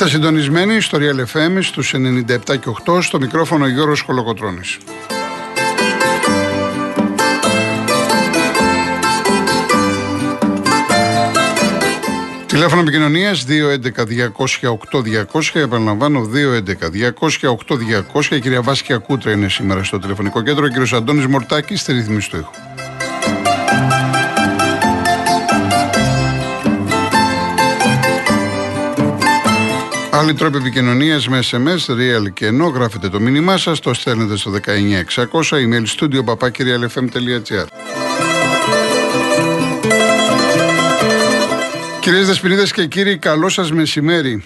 Είστε συντονισμένοι στο Real FM στους 97 και 8 στο μικρόφωνο Γιώργος Χολοκοτρώνης. Τηλέφωνο επικοινωνίας 211-200-8200. Επαναλαμβάνω 211-200-8200. Η κυρία Βάσκια Κούτρα είναι σήμερα στο τηλεφωνικό κέντρο. Ο κύριος Αντώνης Μορτάκης στη ρύθμιση του ήχου. Άλλοι τρόποι επικοινωνίας με SMS, real και ενώ γράφετε το μήνυμά σας, το στέλνετε στο 19600, email studio papakirialfm.gr. Κυρίες Δεσποινίδες και κύριοι, καλό σας μεσημέρι.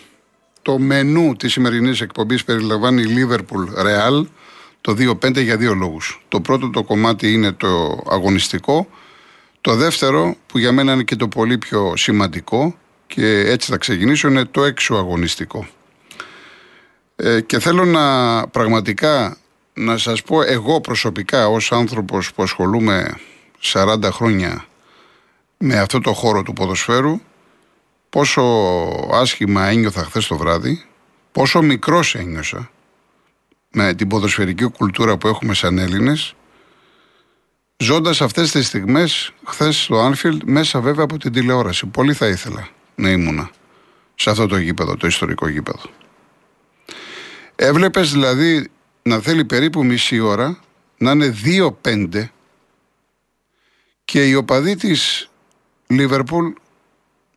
Το μενού της σημερινής εκπομπής περιλαμβάνει Liverpool Real, το 2-5 για δύο λόγους. Το πρώτο το κομμάτι είναι το αγωνιστικό. Το δεύτερο, που για μένα είναι και το πολύ πιο σημαντικό, και έτσι θα ξεκινήσω, είναι το έξω αγωνιστικό. Ε, και θέλω να πραγματικά να σας πω εγώ προσωπικά ως άνθρωπος που ασχολούμαι 40 χρόνια με αυτό το χώρο του ποδοσφαίρου πόσο άσχημα ένιωθα χθες το βράδυ, πόσο μικρός ένιωσα με την ποδοσφαιρική κουλτούρα που έχουμε σαν Έλληνες ζώντας αυτές τις στιγμές χθες στο Άνφιλντ μέσα βέβαια από την τηλεόραση. Πολύ θα ήθελα να ήμουνα σε αυτό το γήπεδο, το ιστορικό γήπεδο. Έβλεπες δηλαδή να θέλει περίπου μισή ώρα να είναι 2-5 και οι οπαδοί της Λίβερπουλ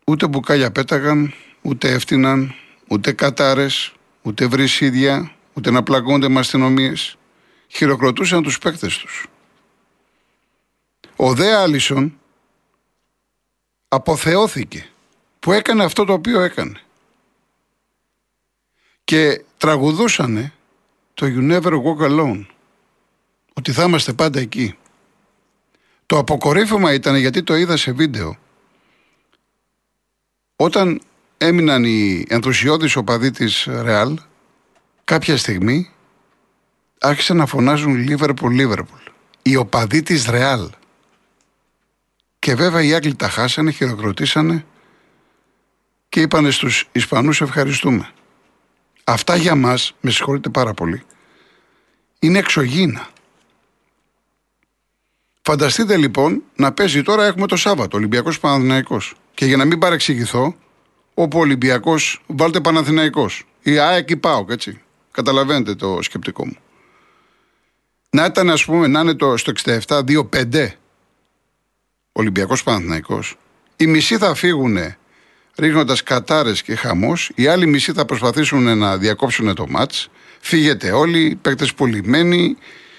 ούτε μπουκάλια πέταγαν, ούτε έφτυναν, ούτε κατάρες, ούτε βρυσίδια, ούτε να πλακώνται με αστυνομίες. Χειροκροτούσαν τους παίκτες τους. Ο Δε Άλισον αποθεώθηκε που έκανε αυτό το οποίο έκανε. Και τραγουδούσανε το You Never Walk Alone. Ότι θα είμαστε πάντα εκεί. Το αποκορύφωμα ήταν γιατί το είδα σε βίντεο. Όταν έμειναν οι ενθουσιώδεις οπαδοί της Ρεάλ, κάποια στιγμή άρχισαν να φωνάζουν Λίβερπουλ, Λίβερπουλ. Οι οπαδοί της Ρεάλ. Και βέβαια οι Άγγλοι τα χάσανε, χειροκροτήσανε και είπανε στους Ισπανούς ευχαριστούμε. Αυτά για μας, με συγχωρείτε πάρα πολύ, είναι εξωγήινα. Φανταστείτε λοιπόν να παίζει τώρα έχουμε το Σάββατο, Ολυμπιακός Παναθυναϊκό. Και για να μην παρεξηγηθώ, όπου ο Ολυμπιακός βάλτε Παναθυναϊκό. Η ΑΕΚ ή ΠΑΟΚ, έτσι. Καταλαβαίνετε το σκεπτικό μου. Να ήταν, ας πούμε, να είναι το, στο 67-2-5 Ολυμπιακός Παναθυναϊκό. Οι μισοί θα φύγουν ρίχνοντας κατάρες και χαμός. Οι άλλοι μισοί θα προσπαθήσουν να διακόψουν το μάτς. Φύγετε όλοι, παίκτες πουλημένοι,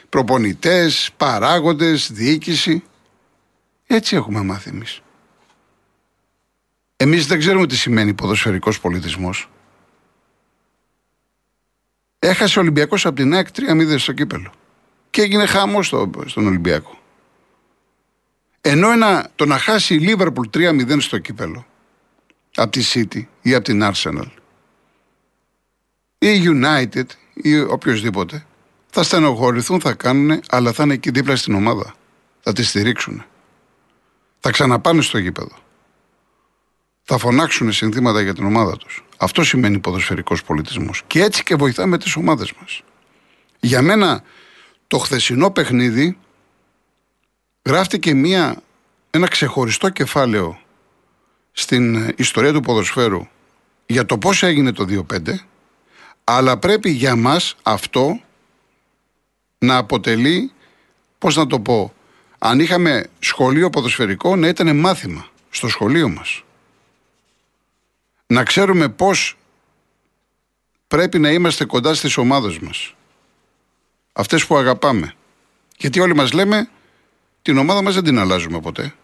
προπονητές, παράγοντες, διοίκηση. Έτσι έχουμε μάθει εμείς. Εμείς δεν ξέρουμε τι σημαίνει ποδοσφαιρικός πολιτισμός. Έχασε ο Ολυμπιακός από την ΑΕΚ 3-0 στο κύπελο. Και έγινε χαμός στο, στον Ολυμπιακό. Ενώ ένα, το να χάσει η Λίβερπουλ 3-0 στο κύπελο από τη City ή από την Arsenal ή United ή οποιοδήποτε θα στενοχωρηθούν, θα κάνουν, αλλά θα είναι εκεί δίπλα στην ομάδα. Θα τη στηρίξουν. Θα ξαναπάνε στο γήπεδο. Θα φωνάξουν συνθήματα για την ομάδα τους. Αυτό σημαίνει ποδοσφαιρικός πολιτισμός. Και έτσι και βοηθάμε τις ομάδες μας. Για μένα, το χθεσινό παιχνίδι γράφτηκε μια, ένα ξεχωριστό κεφάλαιο στην ιστορία του ποδοσφαίρου για το πώς έγινε το 2-5 αλλά πρέπει για μας αυτό να αποτελεί, πώς να το πω, αν είχαμε σχολείο ποδοσφαιρικό να ήταν μάθημα στο σχολείο μας. Να ξέρουμε πώς πρέπει να είμαστε κοντά στις ομάδες μας. Αυτές που αγαπάμε. Γιατί όλοι μας λέμε την ομάδα μας δεν την αλλάζουμε ποτέ.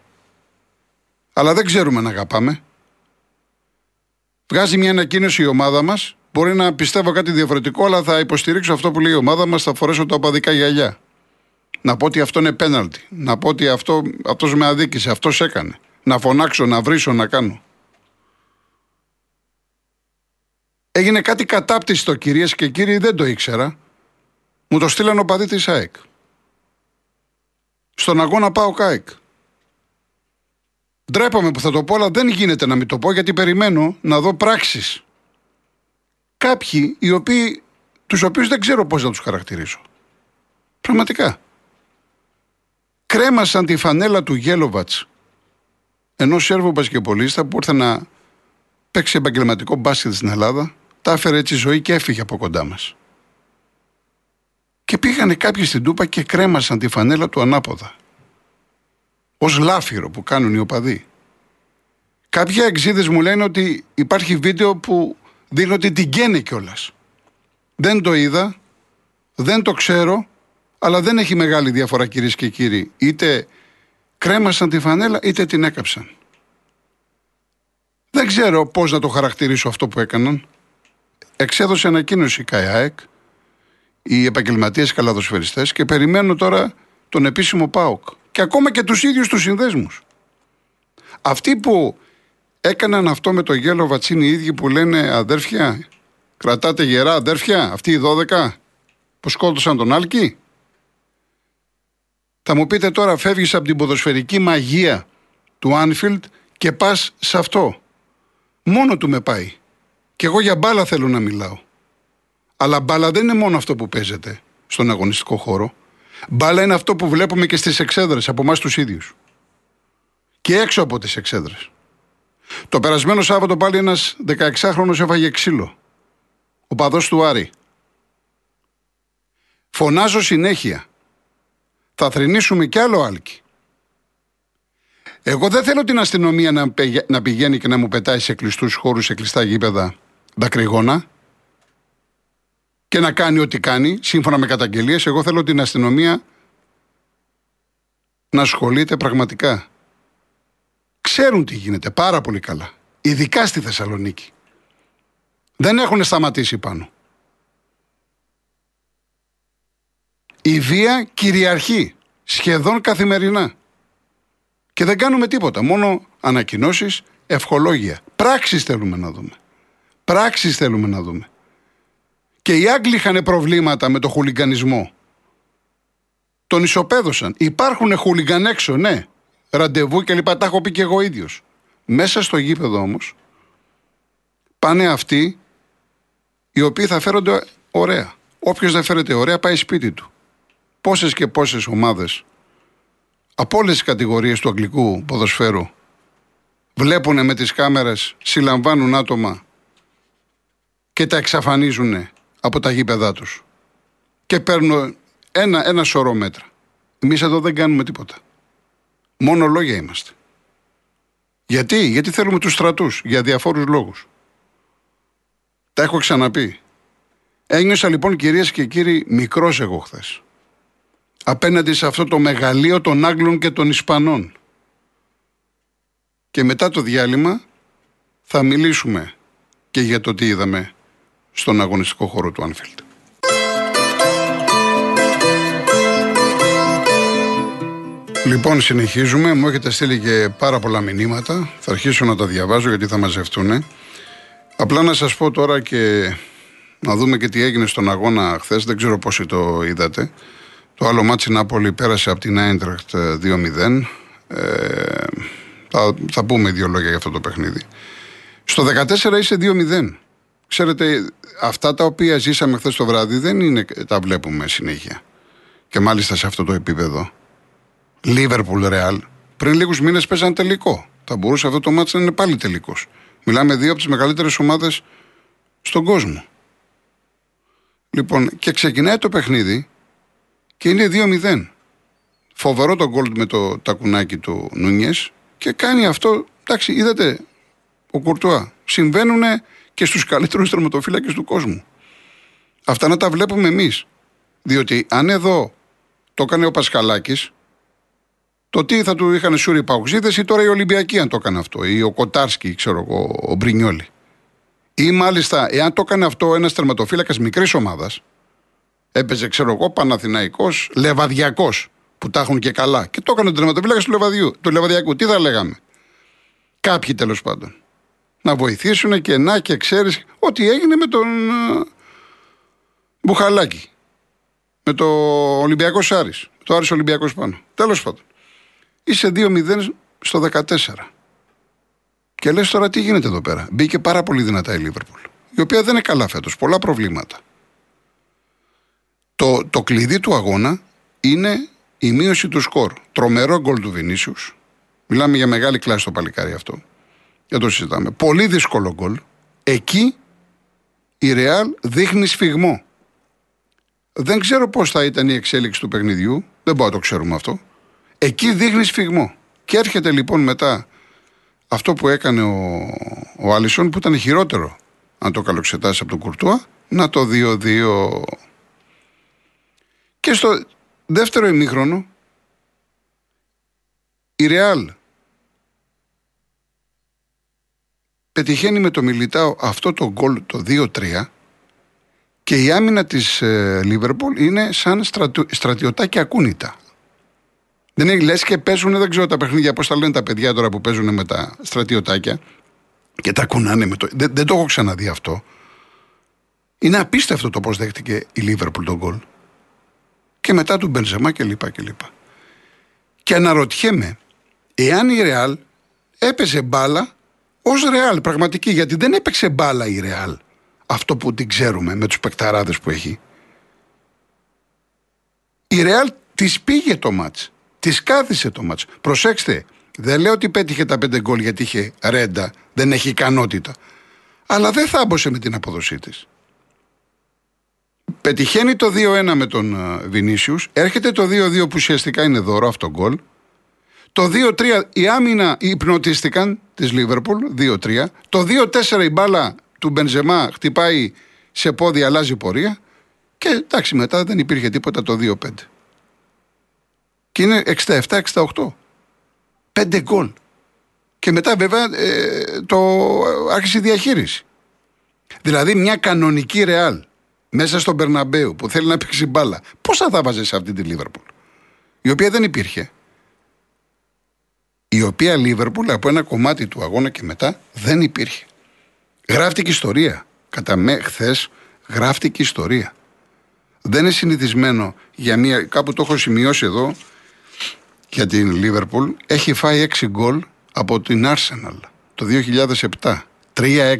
Αλλά δεν ξέρουμε να αγαπάμε. Βγάζει μια ανακοίνωση η ομάδα μας Μπορεί να πιστεύω κάτι διαφορετικό, αλλά θα υποστηρίξω αυτό που λέει η ομάδα μας. Θα φορέσω τα οπαδικά γυαλιά. Να πω ότι αυτό είναι πέναλτι. Να πω ότι αυτό αυτός με αδίκησε, αυτός έκανε. Να φωνάξω, να βρίσω, να κάνω. Έγινε κάτι κατάπτυστο κυρίες και κύριοι, δεν το ήξερα. Μου το στείλαν ο παδί της ΑΕΚ. Στον αγώνα πάω ΚΑΕΚ. Ντρέπαμε που θα το πω, αλλά δεν γίνεται να μην το πω γιατί περιμένω να δω πράξεις κάποιοι οι οποίοι, τους οποίους δεν ξέρω πώς να τους χαρακτηρίσω. Πραγματικά. Κρέμασαν τη φανέλα του Γέλοβατς ενός Σέρβου μπασκεπολίστα που ήρθε να παίξει επαγγελματικό μπάσκετ στην Ελλάδα, τα έφερε έτσι ζωή και έφυγε από κοντά μας. Και πήγανε κάποιοι στην Τούπα και κρέμασαν τη φανέλα του ανάποδα. Ως λάφυρο που κάνουν οι οπαδοί. Κάποια εξήδε μου λένε ότι υπάρχει βίντεο που δείχνει ότι την καίνε κιόλας. Δεν το είδα, δεν το ξέρω, αλλά δεν έχει μεγάλη διαφορά κυρίες και κύριοι. Είτε κρέμασαν τη φανέλα είτε την έκαψαν. Δεν ξέρω πώς να το χαρακτηρίσω αυτό που έκαναν. Εξέδωσε ανακοίνωση η ΚΑΕΑΕΚ, οι επαγγελματίες καλαδοσφαιριστές και περιμένω τώρα τον επίσημο ΠΑΟΚ. Και ακόμα και τους ίδιους τους συνδέσμους. Αυτοί που έκαναν αυτό με το γέλο βατσίνη οι ίδιοι που λένε αδέρφια, κρατάτε γερά αδέρφια, αυτοί οι 12 που σκότωσαν τον Άλκη. Θα μου πείτε τώρα φεύγεις από την ποδοσφαιρική μαγεία του Άνφιλντ και πας σε αυτό. Μόνο του με πάει. Και εγώ για μπάλα θέλω να μιλάω. Αλλά μπάλα δεν είναι μόνο αυτό που παίζεται στον αγωνιστικό χώρο. Μπάλα είναι αυτό που βλέπουμε και στις εξέδρες από εμάς τους ίδιους. Και έξω από τις εξέδρες. Το περασμένο Σάββατο πάλι ένας 16χρονος έφαγε ξύλο. Ο παδός του Άρη. Φωνάζω συνέχεια. Θα θρυνήσουμε κι άλλο άλκη. Εγώ δεν θέλω την αστυνομία να, να πηγαίνει και να μου πετάει σε κλειστούς χώρους, σε κλειστά γήπεδα δακρυγόνα και να κάνει ό,τι κάνει, σύμφωνα με καταγγελίες. Εγώ θέλω την αστυνομία να ασχολείται πραγματικά ξέρουν τι γίνεται πάρα πολύ καλά. Ειδικά στη Θεσσαλονίκη. Δεν έχουν σταματήσει πάνω. Η βία κυριαρχεί σχεδόν καθημερινά. Και δεν κάνουμε τίποτα. Μόνο ανακοινώσεις, ευχολόγια. Πράξεις θέλουμε να δούμε. Πράξεις θέλουμε να δούμε. Και οι Άγγλοι είχαν προβλήματα με το χουλιγκανισμό. Τον ισοπαίδωσαν. Υπάρχουν χουλιγκαν έξω, ναι ραντεβού και λοιπά. Τα έχω πει και εγώ ίδιος. Μέσα στο γήπεδο όμως πάνε αυτοί οι οποίοι θα φέρονται ωραία. Όποιος δεν φέρεται ωραία πάει σπίτι του. Πόσες και πόσες ομάδες από όλες τις κατηγορίες του αγγλικού ποδοσφαίρου βλέπουν με τις κάμερες, συλλαμβάνουν άτομα και τα εξαφανίζουν από τα γήπεδά τους. Και παίρνουν ένα, ένα σωρό μέτρα. Εμείς εδώ δεν κάνουμε τίποτα. Μόνο λόγια είμαστε. Γιατί, γιατί θέλουμε τους στρατούς, για διαφόρους λόγους. Τα έχω ξαναπεί. Ένιωσα λοιπόν κυρίες και κύριοι μικρός εγώ χθες. Απέναντι σε αυτό το μεγαλείο των Άγγλων και των Ισπανών. Και μετά το διάλειμμα θα μιλήσουμε και για το τι είδαμε στον αγωνιστικό χώρο του Άνφιλντ. Λοιπόν, συνεχίζουμε. Μου έχετε στείλει και πάρα πολλά μηνύματα. Θα αρχίσω να τα διαβάζω γιατί θα μαζευτούν. Απλά να σας πω τώρα και να δούμε και τι έγινε στον αγώνα χθες. Δεν ξέρω πόσοι το είδατε. Το άλλο ματς η Νάπολι πέρασε από την Άιντραχτ 2-0. Ε, θα, θα πούμε δύο λόγια για αυτό το παιχνίδι. Στο 14 είσαι 2-0. Ξέρετε, αυτά τα οποία ζήσαμε χθες το βράδυ δεν είναι, τα βλέπουμε συνέχεια. Και μάλιστα σε αυτό το επίπεδο. Λίβερπουλ Ρεάλ, πριν λίγους μήνες παίζαν τελικό. Θα μπορούσε αυτό το μάτι να είναι πάλι τελικός. Μιλάμε δύο από τις μεγαλύτερες ομάδες στον κόσμο. Λοιπόν, και ξεκινάει το παιχνίδι και είναι 2-0. Φοβερό το γκολ με το τακουνάκι του Νούνιες και κάνει αυτό. Εντάξει, είδατε, ο Κουρτουά. Συμβαίνουν και στους καλύτερους τερματοφύλακε του κόσμου. Αυτά να τα βλέπουμε εμείς. Διότι αν εδώ το έκανε ο Πασχαλάκης, το τι θα του είχαν σούρει οι Παουξίδε ή τώρα οι Ολυμπιακοί αν το έκανε αυτό, ή ο Κοτάρσκι, ξέρω εγώ, ο Μπρινιόλη. Ή μάλιστα, εάν το έκανε αυτό ένας τερματοφύλακα μικρής ομάδας, έπαιζε, ξέρω εγώ, Παναθηναϊκός, Λεβαδιακός, που τα έχουν και καλά, και το έκανε ο τερματοφύλακα του, Λεβαδιού, του Λεβαδιακού. Τι θα λέγαμε; Κάποιοι τέλος πάντων. Να βοηθήσουν και να και ξέρεις ό,τι έγινε με τον ε, Μπουχαλάκη. Με το Ολυμπιακό Σάρις. Το Άρης Ολυμπιακός πάνω. Τέλος πάντων. Είσαι 2-0 στο 14. Και λες τώρα τι γίνεται εδώ πέρα. Μπήκε πάρα πολύ δυνατά η Λίβερπουλ. η οποία δεν είναι καλά φέτος. Πολλά προβλήματα. Το, το κλειδί του αγώνα είναι η μείωση του σκορ. Τρομερό γκολ του Βινίσιους. Μιλάμε για μεγάλη κλάση στο παλικάρι αυτό. Δεν το συζητάμε. Πολύ δύσκολο γκολ. Εκεί η Ρεάλ δείχνει σφιγμό. Δεν ξέρω πώς θα ήταν η εξέλιξη του παιχνιδιού. Δεν μπορούμε να το ξέρουμε αυτό. Εκεί δείχνει σφιγμό. Και έρχεται λοιπόν μετά αυτό που έκανε ο, ο Άλισον που ήταν χειρότερο αν το καλοξετάσει από τον Κουρτούα να το 2-2 και στο δεύτερο ημίχρονο η Ρεάλ πετυχαίνει με το Μιλιτάο αυτό το γκολ το 2-3 και η άμυνα της ε, Λίβερπουλ είναι σαν στρατιωτάκια ακούνητα. Δεν είναι λες και παίζουν, δεν ξέρω τα παιχνίδια πώς τα λένε τα παιδιά τώρα που παίζουν με τα στρατιωτάκια και τα κουνάνε με το. Δεν, δεν το έχω ξαναδεί αυτό. Είναι απίστευτο το πώς δέχτηκε η Λίβερπουλ τον γκολ. Και μετά του Μπενζεμά και λοιπά και λοιπά. Και αναρωτιέμαι, εάν η Ρεάλ έπαιζε μπάλα ως Ρεάλ πραγματική, γιατί δεν έπαιξε μπάλα η Ρεάλ αυτό που την ξέρουμε με τους πεκταράδε που έχει. Η Ρεάλ της πήγε το μάτς. Της κάθισε το μάτς. Προσέξτε, δεν λέω ότι πέτυχε τα πέντε γκολ γιατί είχε ρέντα, δεν έχει ικανότητα. Αλλά δεν θάμπωσε με την αποδοσή της. Πετυχαίνει το 2-1 με τον Βινίσιους. Έρχεται το 2-2 που ουσιαστικά είναι δώρο αυτό γκολ. Το 2-3 η άμυνα υπνοτίστηκαν της Λίβερπουλ, 2-3. Το 2-4 η μπάλα του Μπενζεμά χτυπάει σε πόδι, αλλάζει πορεία. Και εντάξει, μετά δεν υπήρχε τίποτα το 2-5. Και είναι 67-68. Πέντε γκολ. Και μετά βέβαια ε, το άρχισε η διαχείριση. Δηλαδή μια κανονική ρεάλ μέσα στον Περναμπέου που θέλει να παίξει μπάλα. Πώ θα τα βάζε σε αυτή τη Λίβερπουλ, η οποία δεν υπήρχε. Η οποία Λίβερπουλ από ένα κομμάτι του αγώνα και μετά δεν υπήρχε. Γράφτηκε ιστορία. Κατά με χθες γράφτηκε ιστορία. Δεν είναι συνηθισμένο για μια. Κάπου το έχω σημειώσει εδώ για την Λίβερπουλ. Έχει φάει 6 γκολ από την Arsenal το 2007. 3-6.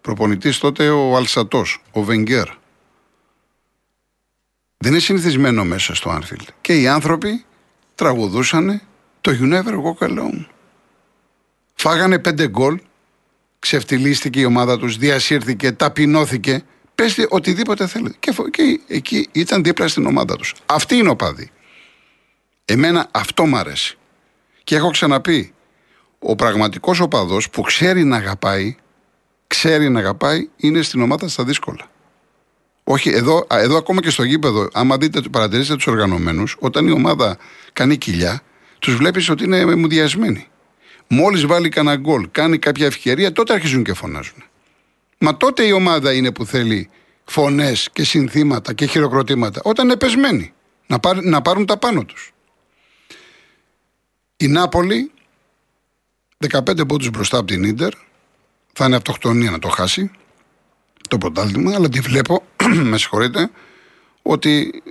Προπονητής τότε ο Αλσατός, ο Βενγκέρ. Δεν είναι συνηθισμένο μέσα στο Άνφιλντ. Και οι άνθρωποι τραγουδούσαν το You Never Walk Alone. Φάγανε πέντε γκολ, ξεφτυλίστηκε η ομάδα τους, διασύρθηκε, ταπεινώθηκε. Πέστε οτιδήποτε θέλετε. Και, και εκεί ήταν δίπλα στην ομάδα τους. Αυτή είναι ο παδί. Εμένα αυτό μ' αρέσει. Και έχω ξαναπεί, ο πραγματικός οπαδός που ξέρει να αγαπάει, ξέρει να αγαπάει, είναι στην ομάδα στα δύσκολα. Όχι, εδώ, εδώ ακόμα και στο γήπεδο, άμα δείτε, παρατηρήσετε τους οργανωμένους, όταν η ομάδα κάνει κοιλιά, τους βλέπεις ότι είναι μουδιασμένοι. Μόλις βάλει κανένα γκολ, κάνει κάποια ευκαιρία, τότε αρχίζουν και φωνάζουν. Μα τότε η ομάδα είναι που θέλει φωνές και συνθήματα και χειροκροτήματα, όταν είναι πεσμένοι. Να, να πάρουν τα πάνω τους. Η Νάπολη, 15 πόντους μπροστά από την ντερ, θα είναι αυτοκτονία να το χάσει το πρωτάθλημα, αλλά τη βλέπω, με συγχωρείτε, ότι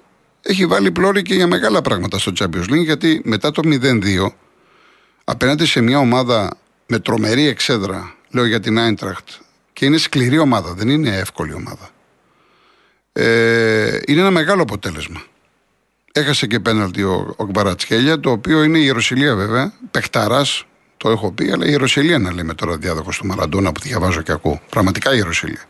έχει βάλει πλώρη και για μεγάλα πράγματα στο Champions League, γιατί μετά το 0-2, απέναντι σε μια ομάδα με τρομερή εξέδρα, λέω για την Άιντραχτ, και είναι σκληρή ομάδα, δεν είναι εύκολη ομάδα. Ε, είναι ένα μεγάλο αποτέλεσμα. Έχασε και πέναλτι ο, ο Κμπαρατσχέλια, το οποίο είναι η Ιεροσιλία βέβαια, παιχταράς, το έχω πει, αλλά η Ιεροσιλία να λέμε τώρα διάδοχος του Μαραντόνα που διαβάζω και ακούω. Πραγματικά η Ιεροσιλία.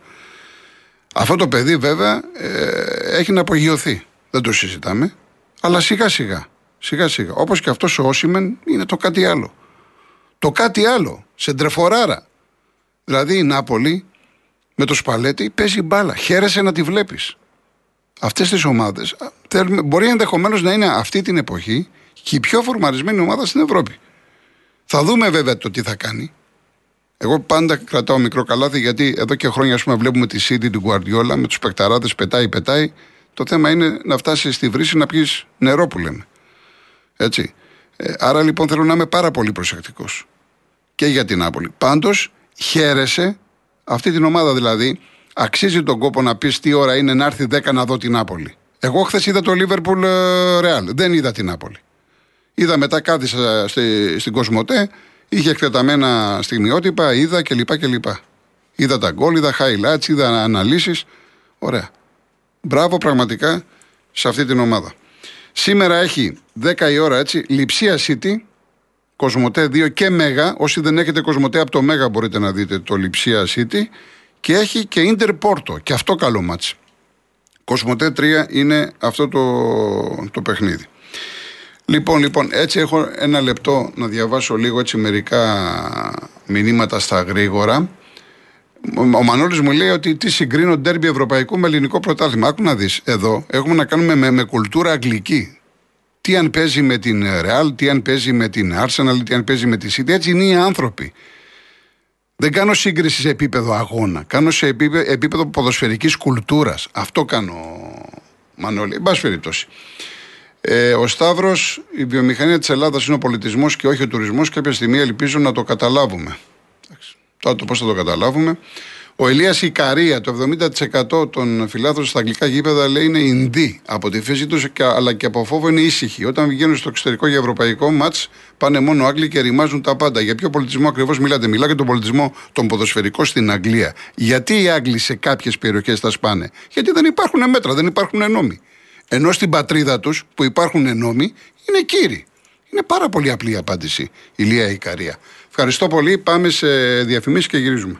Αυτό το παιδί βέβαια ε, έχει να απογειωθεί. Δεν το συζητάμε. Αλλά σιγά σιγά. Σιγά σιγά. Όπως και αυτός ο Όσιμεν είναι το κάτι άλλο. Το κάτι άλλο. Σε ντρεφοράρα. Δηλαδή η Νάπολη με το Σπαλέτη παίζει μπάλα. Χαίρεσαι να τη βλέπεις. Αυτές τις ομάδες μπορεί ενδεχομένως να είναι αυτή την εποχή και η πιο φορμαρισμένη ομάδα στην Ευρώπη. Θα δούμε βέβαια το τι θα κάνει. Εγώ πάντα κρατάω μικρό καλάθι γιατί εδώ και χρόνια ας πούμε, βλέπουμε τη Σίδη του Γκουαρδιόλα με τους πεκταράδε πετάει, πετάει. Το θέμα είναι να φτάσεις στη βρύση να πιεις νερό που λέμε. Έτσι. Ε, άρα λοιπόν θέλω να είμαι πάρα πολύ προσεκτικός. Και για την Άπολη. Πάντως χαίρεσαι αυτή την ομάδα δηλαδή. Αξίζει τον κόπο να πεις τι ώρα είναι να έρθει 10 να δω την Νάπολη. Εγώ χθες είδα το Λίβερπουλ Ρεάλ. Δεν είδα την Νάπολη. Είδα μετά κάθισα στη, στην Κοσμοτέ Είχε εκτεταμένα στιγμιότυπα, είδα κλπ. κλπ. Είδα τα γκολ, είδα highlights, είδα αναλύσεις. Ωραία. Μπράβο πραγματικά σε αυτή την ομάδα. Σήμερα έχει 10 η ώρα έτσι, Λιψία City, Κοσμοτέ 2 και Μέγα. Όσοι δεν έχετε Κοσμοτέ από το Μέγα μπορείτε να δείτε το Λιψία City. Και έχει και Ίντερ Πόρτο. Και αυτό καλό μάτς. Κοσμοτέ 3 είναι αυτό το, το παιχνίδι. Λοιπόν, λοιπόν, έτσι έχω ένα λεπτό να διαβάσω λίγο έτσι μερικά μηνύματα στα γρήγορα. Ο Μανώλης μου λέει ότι τι συγκρίνω ντέρμπι ευρωπαϊκού με ελληνικό πρωτάθλημα. Άκου να δεις, εδώ έχουμε να κάνουμε με, με κουλτούρα αγγλική. Τι αν παίζει με την Real, τι αν παίζει με την Arsenal, τι αν παίζει με τη City. Έτσι είναι οι άνθρωποι. Δεν κάνω σύγκριση σε επίπεδο αγώνα. Κάνω σε επίπεδο, επίπεδο ποδοσφαιρικής κουλτούρας. Αυτό κάνω, Μανώλη. Εν πάση περιπτώσει. Ε, ο Σταύρος, η βιομηχανία της Ελλάδας είναι ο πολιτισμός και όχι ο τουρισμός. Κάποια στιγμή ελπίζω να το καταλάβουμε. Τώρα το πώς θα το καταλάβουμε. Ο Ελία Ικαρία, το 70% των φιλάθρων στα αγγλικά γήπεδα λέει είναι Ινδί από τη φύση τους, αλλά και από φόβο είναι ήσυχοι. Όταν βγαίνουν στο εξωτερικό για ευρωπαϊκό ματ, πάνε μόνο Άγγλοι και ρημάζουν τα πάντα. Για ποιο πολιτισμό ακριβώς μιλάτε, μιλάτε για τον πολιτισμό τον ποδοσφαιρικό στην Αγγλία. Γιατί οι Άγγλοι σε κάποιες περιοχές θα σπάνε, Γιατί δεν υπάρχουν μέτρα, δεν υπάρχουν νόμοι. Ενώ στην πατρίδα τους που υπάρχουν νόμοι είναι κύριοι. Είναι πάρα πολύ απλή η απάντηση, η Λία Ικαρία. Ευχαριστώ πολύ. Πάμε σε διαφημίσεις και γυρίζουμε.